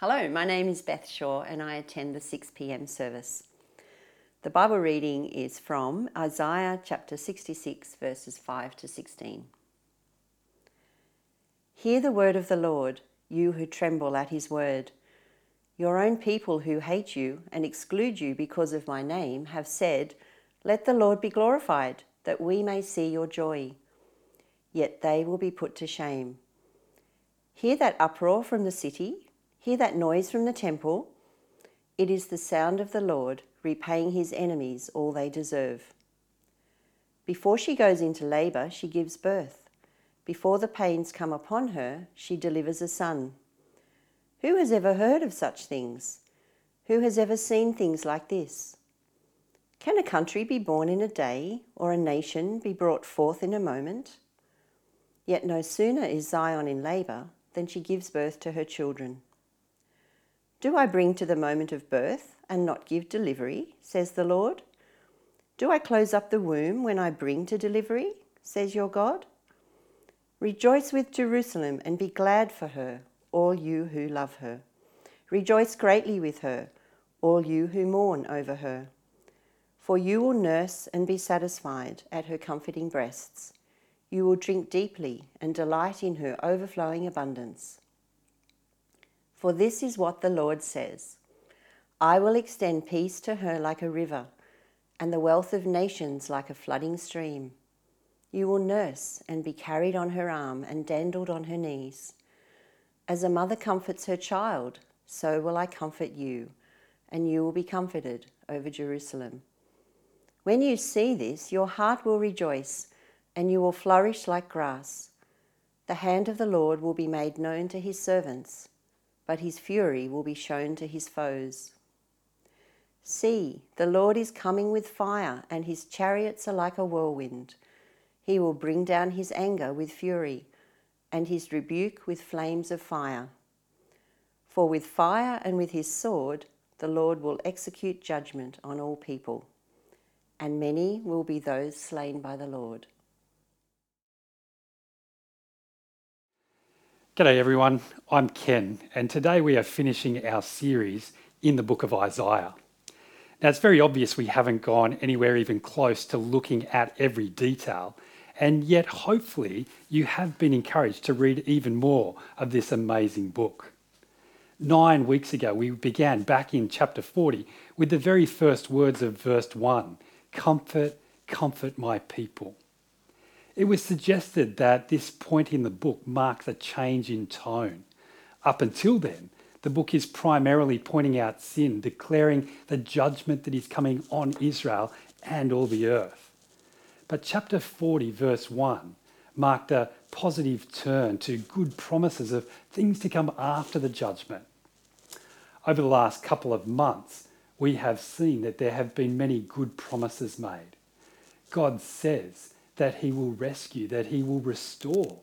Hello, my name is Beth Shaw and I attend the 6 pm service. The Bible reading is from Isaiah chapter 66, verses 5 to 16. Hear the word of the Lord, you who tremble at his word. Your own people who hate you and exclude you because of my name have said, Let the Lord be glorified, that we may see your joy. Yet they will be put to shame. Hear that uproar from the city Hear that noise from the temple? It is the sound of the Lord repaying his enemies all they deserve. Before she goes into labour, she gives birth. Before the pains come upon her, she delivers a son. Who has ever heard of such things? Who has ever seen things like this? Can a country be born in a day, or a nation be brought forth in a moment? Yet no sooner is Zion in labour than she gives birth to her children. Do I bring to the moment of birth and not give delivery, says the Lord? Do I close up the womb when I bring to delivery, says your God? Rejoice with Jerusalem and be glad for her, all you who love her. Rejoice greatly with her, all you who mourn over her. For you will nurse and be satisfied at her comforting breasts. You will drink deeply and delight in her overflowing abundance. For this is what the Lord says I will extend peace to her like a river, and the wealth of nations like a flooding stream. You will nurse and be carried on her arm and dandled on her knees. As a mother comforts her child, so will I comfort you, and you will be comforted over Jerusalem. When you see this, your heart will rejoice, and you will flourish like grass. The hand of the Lord will be made known to his servants but his fury will be shown to his foes. See, the Lord is coming with fire, and his chariots are like a whirlwind. He will bring down his anger with fury, and his rebuke with flames of fire. For with fire and with his sword, the Lord will execute judgment on all people, and many will be those slain by the Lord. G'day everyone, I'm Ken, and today we are finishing our series in the book of Isaiah. Now it's very obvious we haven't gone anywhere even close to looking at every detail, and yet hopefully you have been encouraged to read even more of this amazing book. Nine weeks ago, we began back in chapter 40 with the very first words of verse 1 Comfort, comfort my people. It was suggested that this point in the book marks a change in tone. Up until then, the book is primarily pointing out sin, declaring the judgment that is coming on Israel and all the earth. But chapter 40, verse 1, marked a positive turn to good promises of things to come after the judgment. Over the last couple of months, we have seen that there have been many good promises made. God says that He will rescue, that He will restore,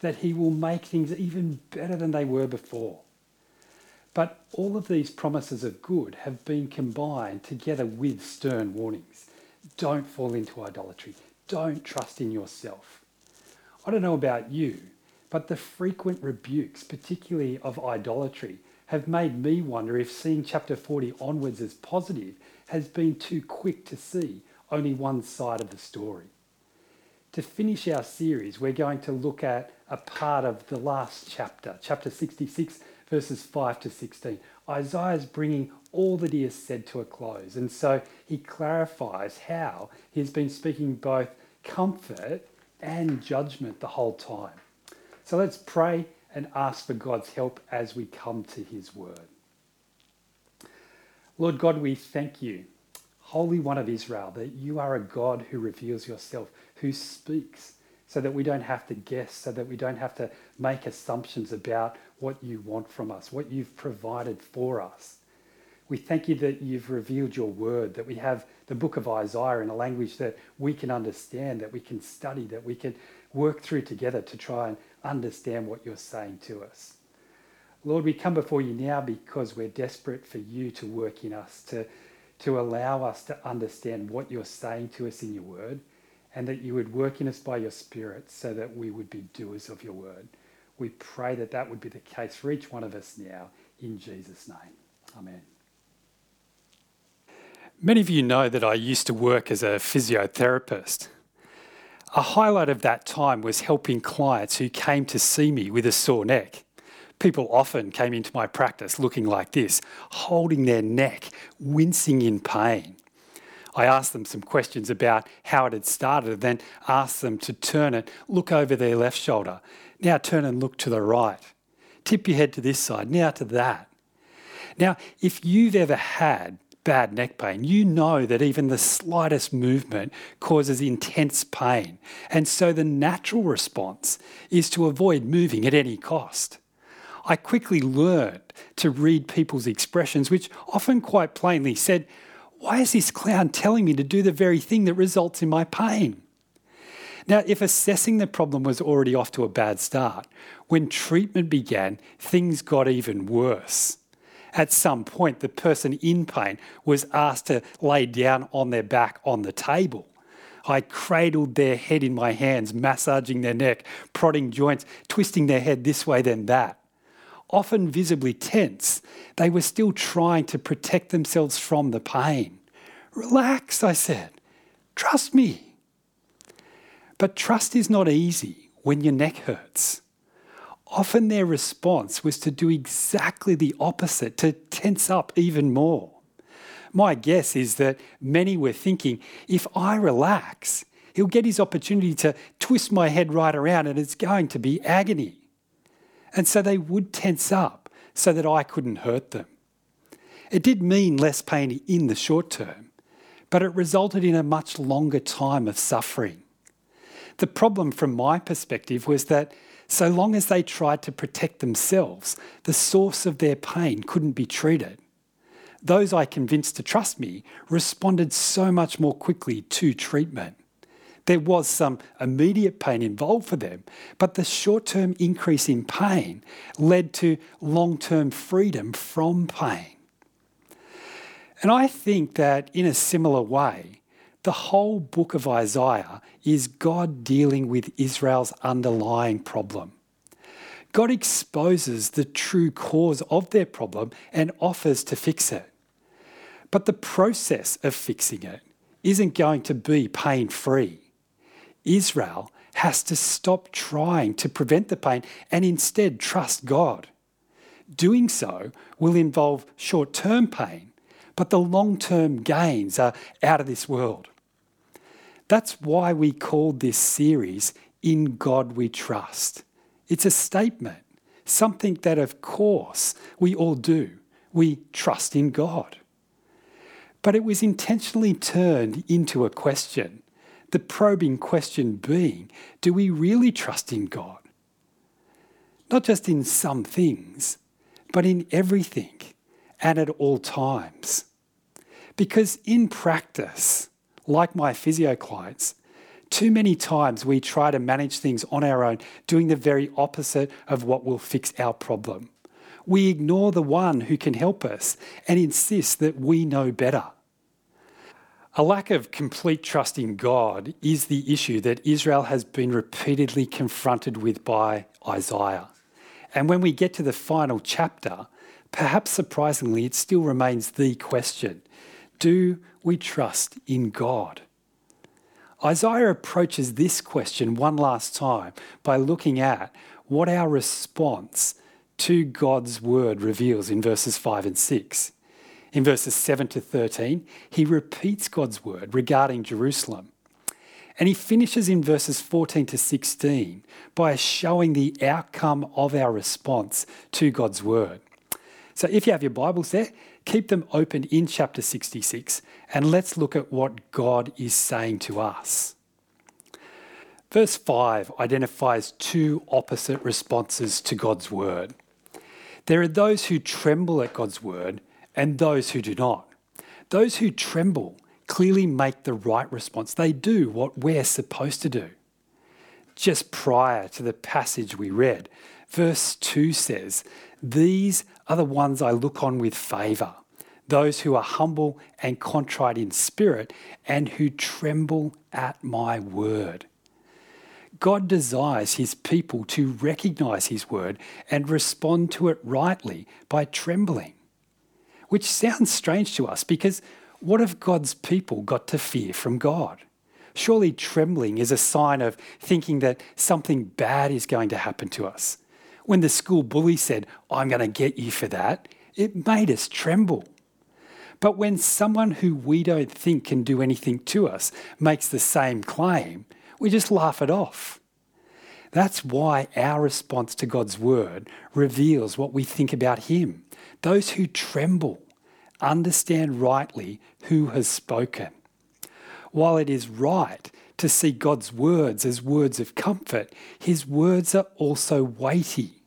that He will make things even better than they were before. But all of these promises of good have been combined together with stern warnings. Don't fall into idolatry. Don't trust in yourself. I don't know about you, but the frequent rebukes, particularly of idolatry, have made me wonder if seeing chapter 40 onwards as positive has been too quick to see only one side of the story to finish our series, we're going to look at a part of the last chapter, chapter 66, verses 5 to 16. Isaiah is bringing all that he has said to a close. And so he clarifies how he's been speaking both comfort and judgment the whole time. So let's pray and ask for God's help as we come to his word. Lord God, we thank you Holy One of Israel, that you are a God who reveals yourself, who speaks, so that we don't have to guess, so that we don't have to make assumptions about what you want from us, what you've provided for us. We thank you that you've revealed your word, that we have the book of Isaiah in a language that we can understand, that we can study, that we can work through together to try and understand what you're saying to us. Lord, we come before you now because we're desperate for you to work in us, to to allow us to understand what you're saying to us in your word and that you would work in us by your spirit so that we would be doers of your word. We pray that that would be the case for each one of us now In Jesus' name. Amen. Many of you know that I used to work as a physiotherapist. A highlight of that time was helping clients who came to see me with a sore neck. People often came into my practice looking like this, holding their neck, wincing in pain. I asked them some questions about how it had started, then asked them to turn it, look over their left shoulder. Now turn and look to the right. Tip your head to this side, now to that. Now, if you've ever had bad neck pain, you know that even the slightest movement causes intense pain. And so the natural response is to avoid moving at any cost. I quickly learned to read people's expressions, which often quite plainly said, Why is this clown telling me to do the very thing that results in my pain? Now, if assessing the problem was already off to a bad start, when treatment began, things got even worse. At some point, the person in pain was asked to lay down on their back on the table. I cradled their head in my hands, massaging their neck, prodding joints, twisting their head this way, then that. Often visibly tense, they were still trying to protect themselves from the pain. Relax, I said. Trust me. But trust is not easy when your neck hurts. Often their response was to do exactly the opposite, to tense up even more. My guess is that many were thinking if I relax, he'll get his opportunity to twist my head right around and it's going to be agony. And so they would tense up so that I couldn't hurt them. It did mean less pain in the short term, but it resulted in a much longer time of suffering. The problem from my perspective was that so long as they tried to protect themselves, the source of their pain couldn't be treated. Those I convinced to trust me responded so much more quickly to treatment. There was some immediate pain involved for them, but the short term increase in pain led to long term freedom from pain. And I think that in a similar way, the whole book of Isaiah is God dealing with Israel's underlying problem. God exposes the true cause of their problem and offers to fix it. But the process of fixing it isn't going to be pain free. Israel has to stop trying to prevent the pain and instead trust God. Doing so will involve short term pain, but the long term gains are out of this world. That's why we called this series In God We Trust. It's a statement, something that, of course, we all do. We trust in God. But it was intentionally turned into a question, the probing question being do we really trust in God? Not just in some things, but in everything and at all times. Because in practice, like my physio clients, too many times we try to manage things on our own, doing the very opposite of what will fix our problem. We ignore the one who can help us and insist that we know better. A lack of complete trust in God is the issue that Israel has been repeatedly confronted with by Isaiah. And when we get to the final chapter, perhaps surprisingly, it still remains the question do we trust in God? Isaiah approaches this question one last time by looking at what our response to God's word reveals in verses 5 and 6. In verses 7 to 13, he repeats God's word regarding Jerusalem. And he finishes in verses 14 to 16 by showing the outcome of our response to God's word. So if you have your Bibles there, keep them open in chapter 66 and let's look at what God is saying to us. Verse 5 identifies two opposite responses to God's word. There are those who tremble at God's word and those who do not. Those who tremble clearly make the right response. They do what we're supposed to do. Just prior to the passage we read, verse 2 says, These are the ones I look on with favour those who are humble and contrite in spirit and who tremble at my word. God desires his people to recognize his word and respond to it rightly by trembling. Which sounds strange to us because what have God's people got to fear from God? Surely trembling is a sign of thinking that something bad is going to happen to us. When the school bully said, I'm going to get you for that, it made us tremble. But when someone who we don't think can do anything to us makes the same claim, we just laugh it off. That's why our response to God's word reveals what we think about Him. Those who tremble understand rightly who has spoken. While it is right to see God's words as words of comfort, His words are also weighty.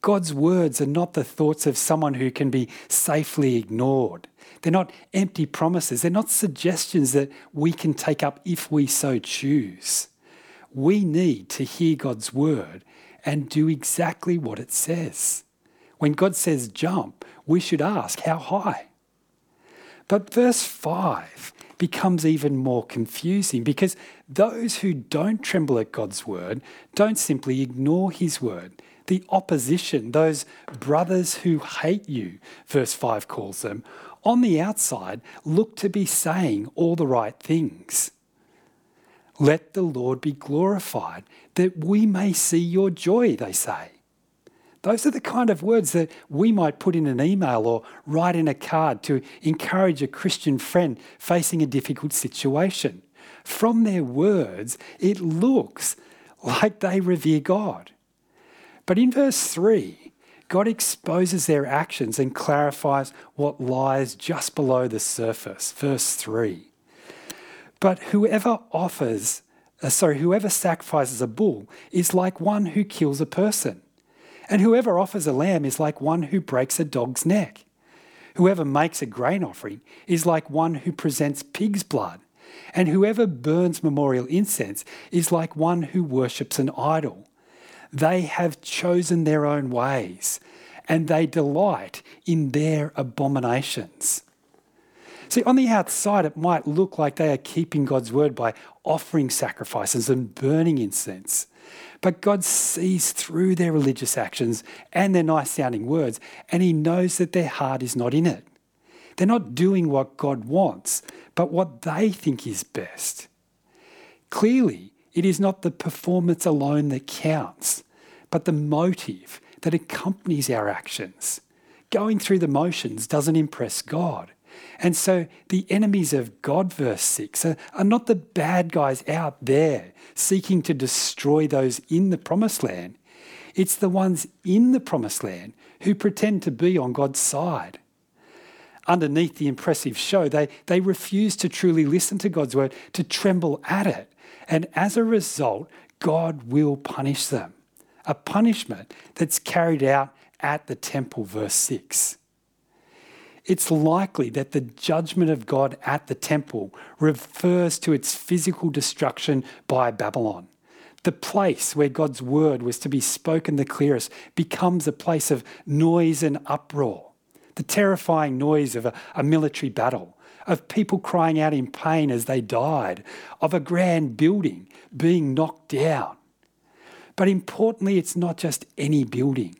God's words are not the thoughts of someone who can be safely ignored. They're not empty promises. They're not suggestions that we can take up if we so choose. We need to hear God's word and do exactly what it says. When God says jump, we should ask, how high? But verse 5 becomes even more confusing because those who don't tremble at God's word don't simply ignore his word. The opposition, those brothers who hate you, verse 5 calls them, on the outside look to be saying all the right things. Let the Lord be glorified, that we may see your joy, they say. Those are the kind of words that we might put in an email or write in a card to encourage a Christian friend facing a difficult situation. From their words, it looks like they revere God. But in verse 3, God exposes their actions and clarifies what lies just below the surface. Verse 3. But whoever offers, uh, sorry, whoever sacrifices a bull is like one who kills a person. And whoever offers a lamb is like one who breaks a dog's neck. Whoever makes a grain offering is like one who presents pig's blood. And whoever burns memorial incense is like one who worships an idol. They have chosen their own ways, and they delight in their abominations. See, on the outside, it might look like they are keeping God's word by offering sacrifices and burning incense. But God sees through their religious actions and their nice sounding words, and He knows that their heart is not in it. They're not doing what God wants, but what they think is best. Clearly, it is not the performance alone that counts, but the motive that accompanies our actions. Going through the motions doesn't impress God. And so the enemies of God, verse 6, are, are, not the bad guys out there seeking to destroy those in the promised land. It's the ones in the promised land who pretend to be on God's side. Underneath the impressive show, they, they refuse to truly listen to God's word, to tremble at it. And as a result, God will punish them. A punishment that's carried out at the temple, verse 6. It's likely that the judgment of God at the temple refers to its physical destruction by Babylon. The place where God's word was to be spoken the clearest becomes a place of noise and uproar. The terrifying noise of a, a military battle, of people crying out in pain as they died, of a grand building being knocked down. But importantly, it's not just any building.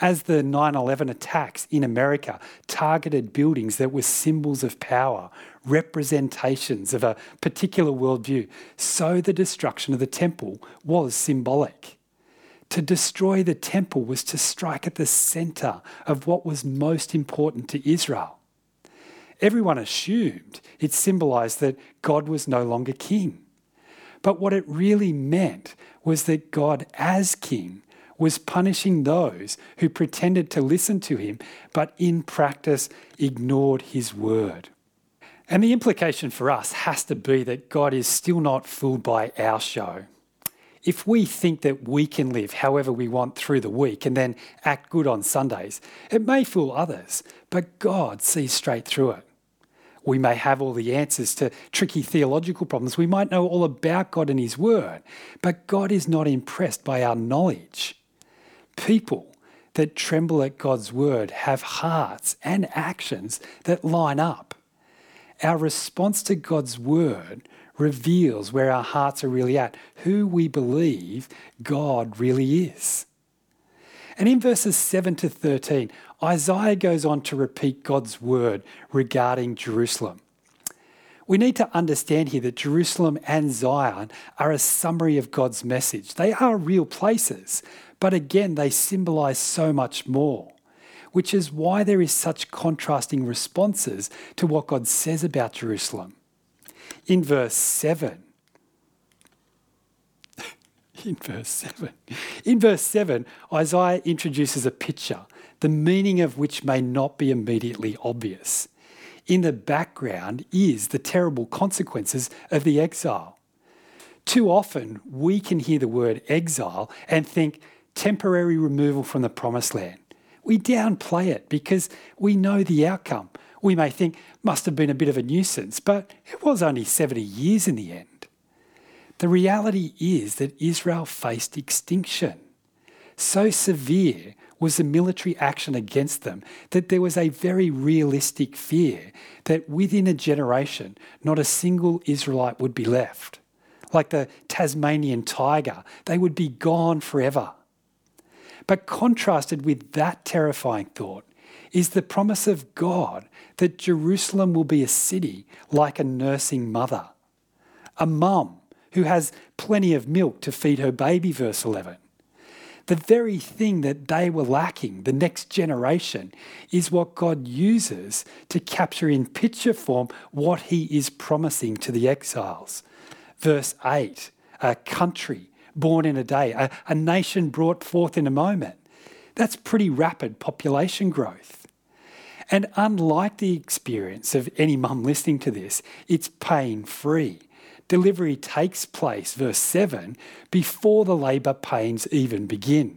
As the 9 11 attacks in America targeted buildings that were symbols of power, representations of a particular worldview, so the destruction of the temple was symbolic. To destroy the temple was to strike at the center of what was most important to Israel. Everyone assumed it symbolized that God was no longer king. But what it really meant was that God, as king, was punishing those who pretended to listen to him, but in practice ignored his word. And the implication for us has to be that God is still not fooled by our show. If we think that we can live however we want through the week and then act good on Sundays, it may fool others, but God sees straight through it. We may have all the answers to tricky theological problems. We might know all about God and His Word, but God is not impressed by our knowledge. People that tremble at God's Word have hearts and actions that line up. Our response to God's Word reveals where our hearts are really at, who we believe God really is. And in verses 7 to 13, Isaiah goes on to repeat God's word regarding Jerusalem. We need to understand here that Jerusalem and Zion are a summary of God's message. They are real places, but again, they symbolize so much more, which is why there is such contrasting responses to what God says about Jerusalem. In verse 7, in verse 7. In verse 7, Isaiah introduces a picture, the meaning of which may not be immediately obvious in the background is the terrible consequences of the exile. Too often, we can hear the word exile and think temporary removal from the promised land. We downplay it because we know the outcome. We may think must have been a bit of a nuisance, but it was only 70 years in the end. The reality is that Israel faced extinction. So severe was the military action against them that there was a very realistic fear that within a generation, not a single Israelite would be left. Like the Tasmanian tiger, they would be gone forever. But contrasted with that terrifying thought is the promise of God that Jerusalem will be a city like a nursing mother, a mum who has plenty of milk to feed her baby, verse 11 the very thing that they were lacking, the next generation, is what God uses to capture in picture form what he is promising to the exiles. Verse 8 a country born in a day, a, a nation brought forth in a moment. That's pretty rapid population growth. And unlike the experience of any mum listening to this, it's pain free delivery takes place, verse 7, before the labour pains even begin.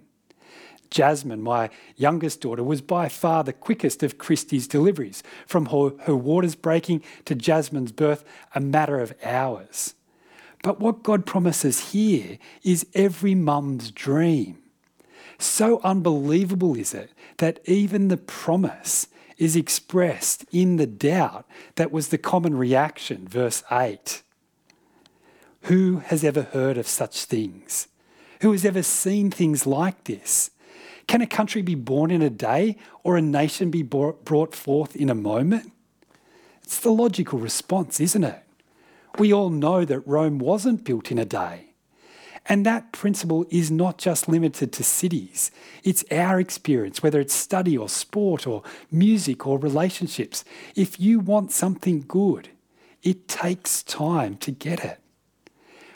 Jasmine, my youngest daughter, was by far the quickest of Christie's deliveries, from her, her waters breaking to Jasmine's birth, a matter of hours. But what God promises here is every mum's dream. So unbelievable is it that even the promise is expressed in the doubt that was the common reaction, verse 8. Who has ever heard of such things? Who has ever seen things like this? Can a country be born in a day or a nation be brought forth in a moment? It's the logical response, isn't it? We all know that Rome wasn't built in a day. And that principle is not just limited to cities. It's our experience, whether it's study or sport or music or relationships. If you want something good, it takes time to get it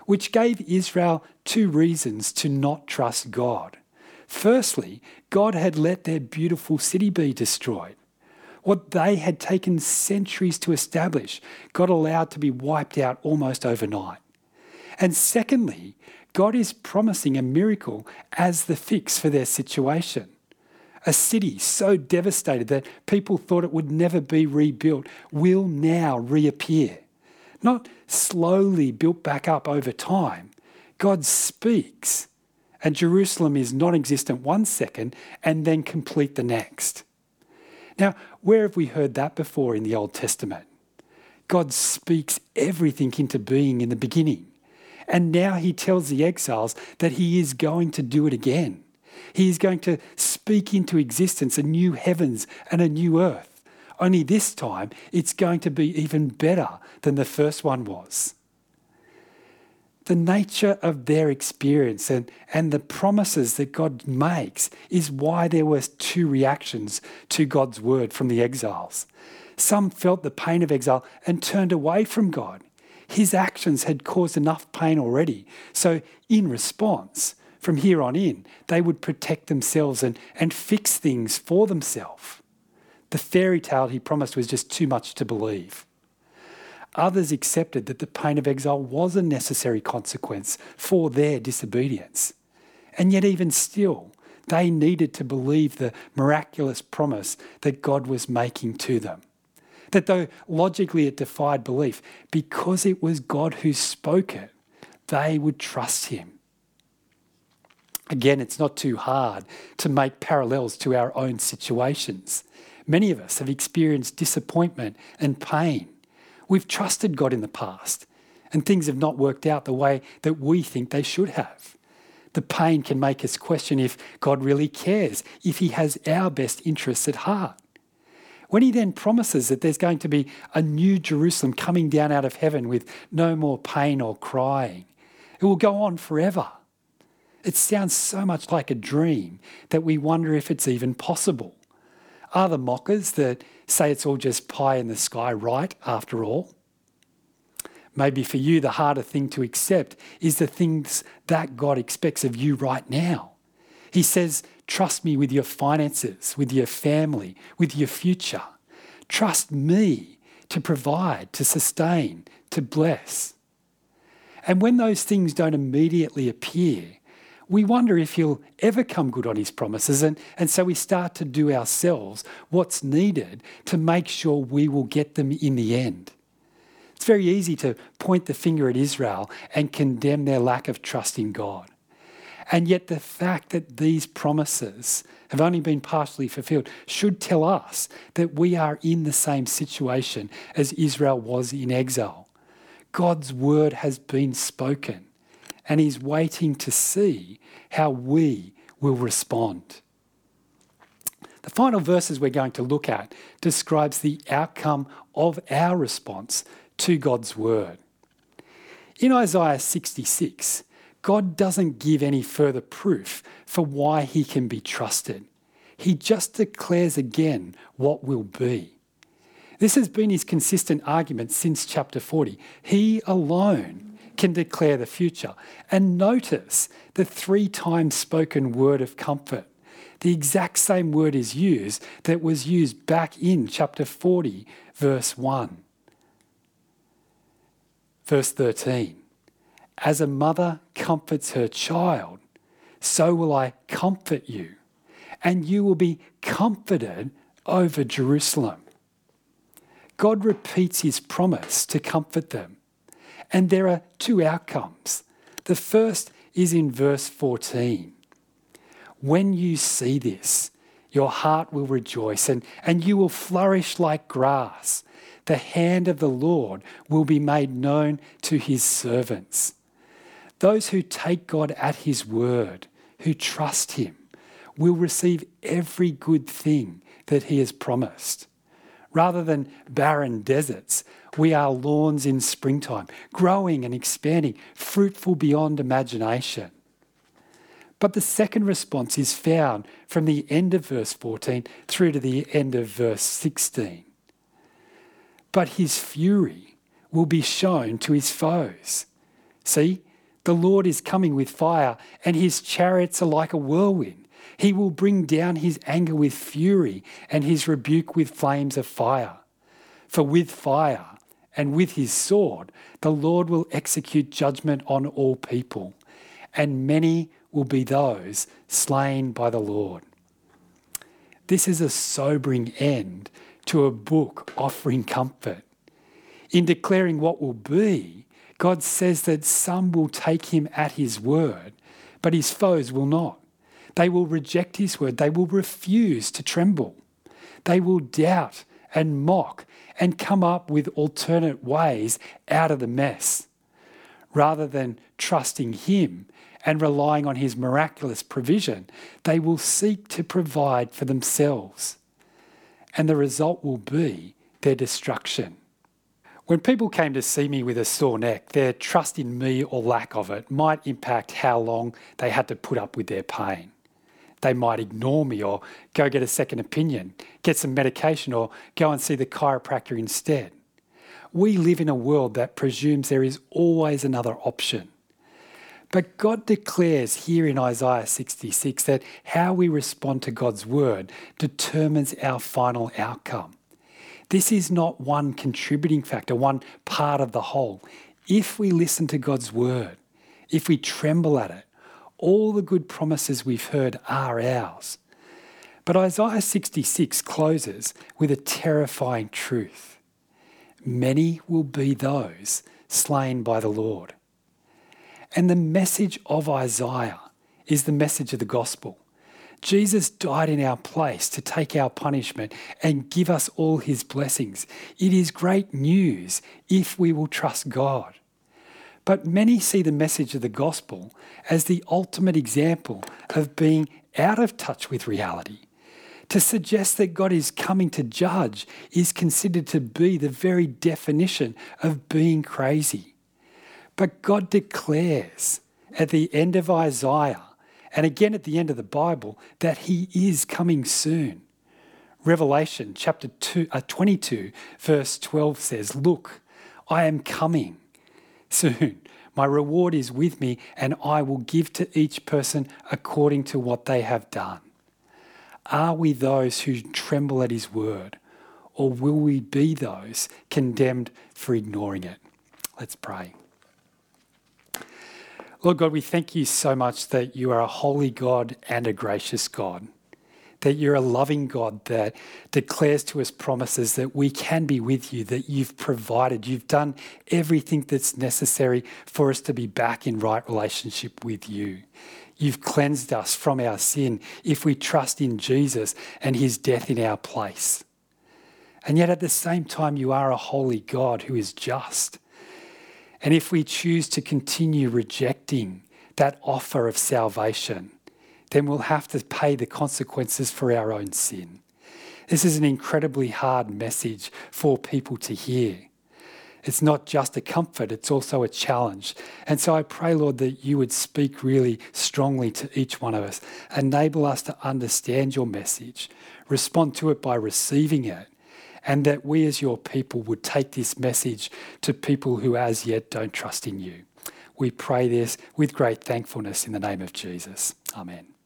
which gave Israel two reasons to not trust God. Firstly, God had let their beautiful city be destroyed. What they had taken centuries to establish got allowed to be wiped out almost overnight. And secondly, God is promising a miracle as the fix for their situation. A city so devastated that people thought it would never be rebuilt will now reappear not slowly built back up over time. God speaks, and Jerusalem is non existent one second and then complete the next. Now, where have we heard that before in the Old Testament? God speaks everything into being in the beginning. And now he tells the exiles that he is going to do it again. He is going to speak into existence a new heavens and a new earth. Only this time, it's going to be even better than the first one was. The nature of their experience and, and the promises that God makes is why there were two reactions to God's word from the exiles. Some felt the pain of exile and turned away from God. His actions had caused enough pain already. So, in response, from here on in, they would protect themselves and, and fix things for themselves. The fairy tale he promised was just too much to believe. Others accepted that the pain of exile was a necessary consequence for their disobedience. And yet, even still, they needed to believe the miraculous promise that God was making to them. That though logically it defied belief, because it was God who spoke it, they would trust Him. Again, it's not too hard to make parallels to our own situations. Many of us have experienced disappointment and pain. We've trusted God in the past, and things have not worked out the way that we think they should have. The pain can make us question if God really cares, if He has our best interests at heart. When He then promises that there's going to be a new Jerusalem coming down out of heaven with no more pain or crying, it will go on forever. It sounds so much like a dream that we wonder if it's even possible. Are the mockers that say it's all just pie in the sky right after all? Maybe for you, the harder thing to accept is the things that God expects of you right now. He says, Trust me with your finances, with your family, with your future. Trust me to provide, to sustain, to bless. And when those things don't immediately appear, we wonder if he'll ever come good on his promises. And, and so we start to do ourselves what's needed to make sure we will get them in the end. It's very easy to point the finger at Israel and condemn their lack of trust in God. And yet, the fact that these promises have only been partially fulfilled should tell us that we are in the same situation as Israel was in exile. God's word has been spoken, and He's waiting to see how we will respond. The final verses we're going to look at describes the outcome of our response to God's word. In Isaiah 66, God doesn't give any further proof for why he can be trusted. He just declares again what will be. This has been his consistent argument since chapter 40. He alone can declare the future. And notice the three times spoken word of comfort. The exact same word is used that was used back in chapter 40, verse 1. Verse 13 As a mother comforts her child, so will I comfort you, and you will be comforted over Jerusalem. God repeats his promise to comfort them. And there are two outcomes. The first is in verse 14. When you see this, your heart will rejoice and, and you will flourish like grass the hand of the Lord will be made known to his servants. Those who take God at his word, who trust him, will receive every good thing that he has promised. Rather than barren deserts, we are lawns in springtime, growing and expanding, fruitful beyond imagination. But the second response is found from the end of verse 14 through to the end of verse 16 but his fury will be shown to his foes. See, the Lord is coming with fire, and his chariots are like a whirlwind. He will bring down his anger with fury, and his rebuke with flames of fire. For with fire and with his sword, the Lord will execute judgment on all people, and many will be those slain by the Lord. This is a sobering end to a book offering comfort. In declaring what will be, God says that some will take him at his word, but his foes will not. They will reject his word. They will refuse to tremble. They will doubt and mock and come up with alternate ways out of the mess. Rather than trusting him and relying on his miraculous provision, they will seek to provide for themselves and the result will be their destruction. When people came to see me with a sore neck, their trust in me or lack of it might impact how long they had to put up with their pain. They might ignore me or go get a second opinion, get some medication, or go and see the chiropractor instead. We live in a world that presumes there is always another option. But God declares here in Isaiah 66 that how we respond to God's word determines our final outcome. This is not one contributing factor, one part of the whole. If we listen to God's word, if we tremble at it, all the good promises we've heard are ours. But Isaiah 66 closes with a terrifying truth many will be those slain by the Lord. And the message of Isaiah is the message of the gospel. Jesus died in our place to take our punishment and give us all his blessings. It is great news if we will trust God. But many see the message of the gospel as the ultimate example of being out of touch with reality. To suggest that God is coming to judge is considered to be the very definition of being crazy. But God declares at the end of Isaiah and again at the end of the Bible that He is coming soon. Revelation chapter two, uh, 22, verse 12 says, Look, I am coming soon. My reward is with me, and I will give to each person according to what they have done. Are we those who tremble at his word, or will we be those condemned for ignoring it? Let's pray. Lord God, we thank you so much that you are a holy God and a gracious God that you're a loving God that declares to us promises that we can be with you, that you've provided, you've done everything that's necessary for us to be back in right relationship with you. You've cleansed us from our sin if we trust in Jesus and his death in our place. And yet at the same time, you are a holy God who is just. And if we choose to continue rejecting that offer of salvation, then we'll have to pay the consequences for our own sin. This is an incredibly hard message for people to hear. It's not just a comfort, it's also a challenge. And so I pray, Lord, that you would speak really strongly to each one of us. Enable us to understand your message, respond to it by receiving it, and that we as your people would take this message to people who as yet don't trust in you. We pray this with great thankfulness in the name of Jesus. Amen.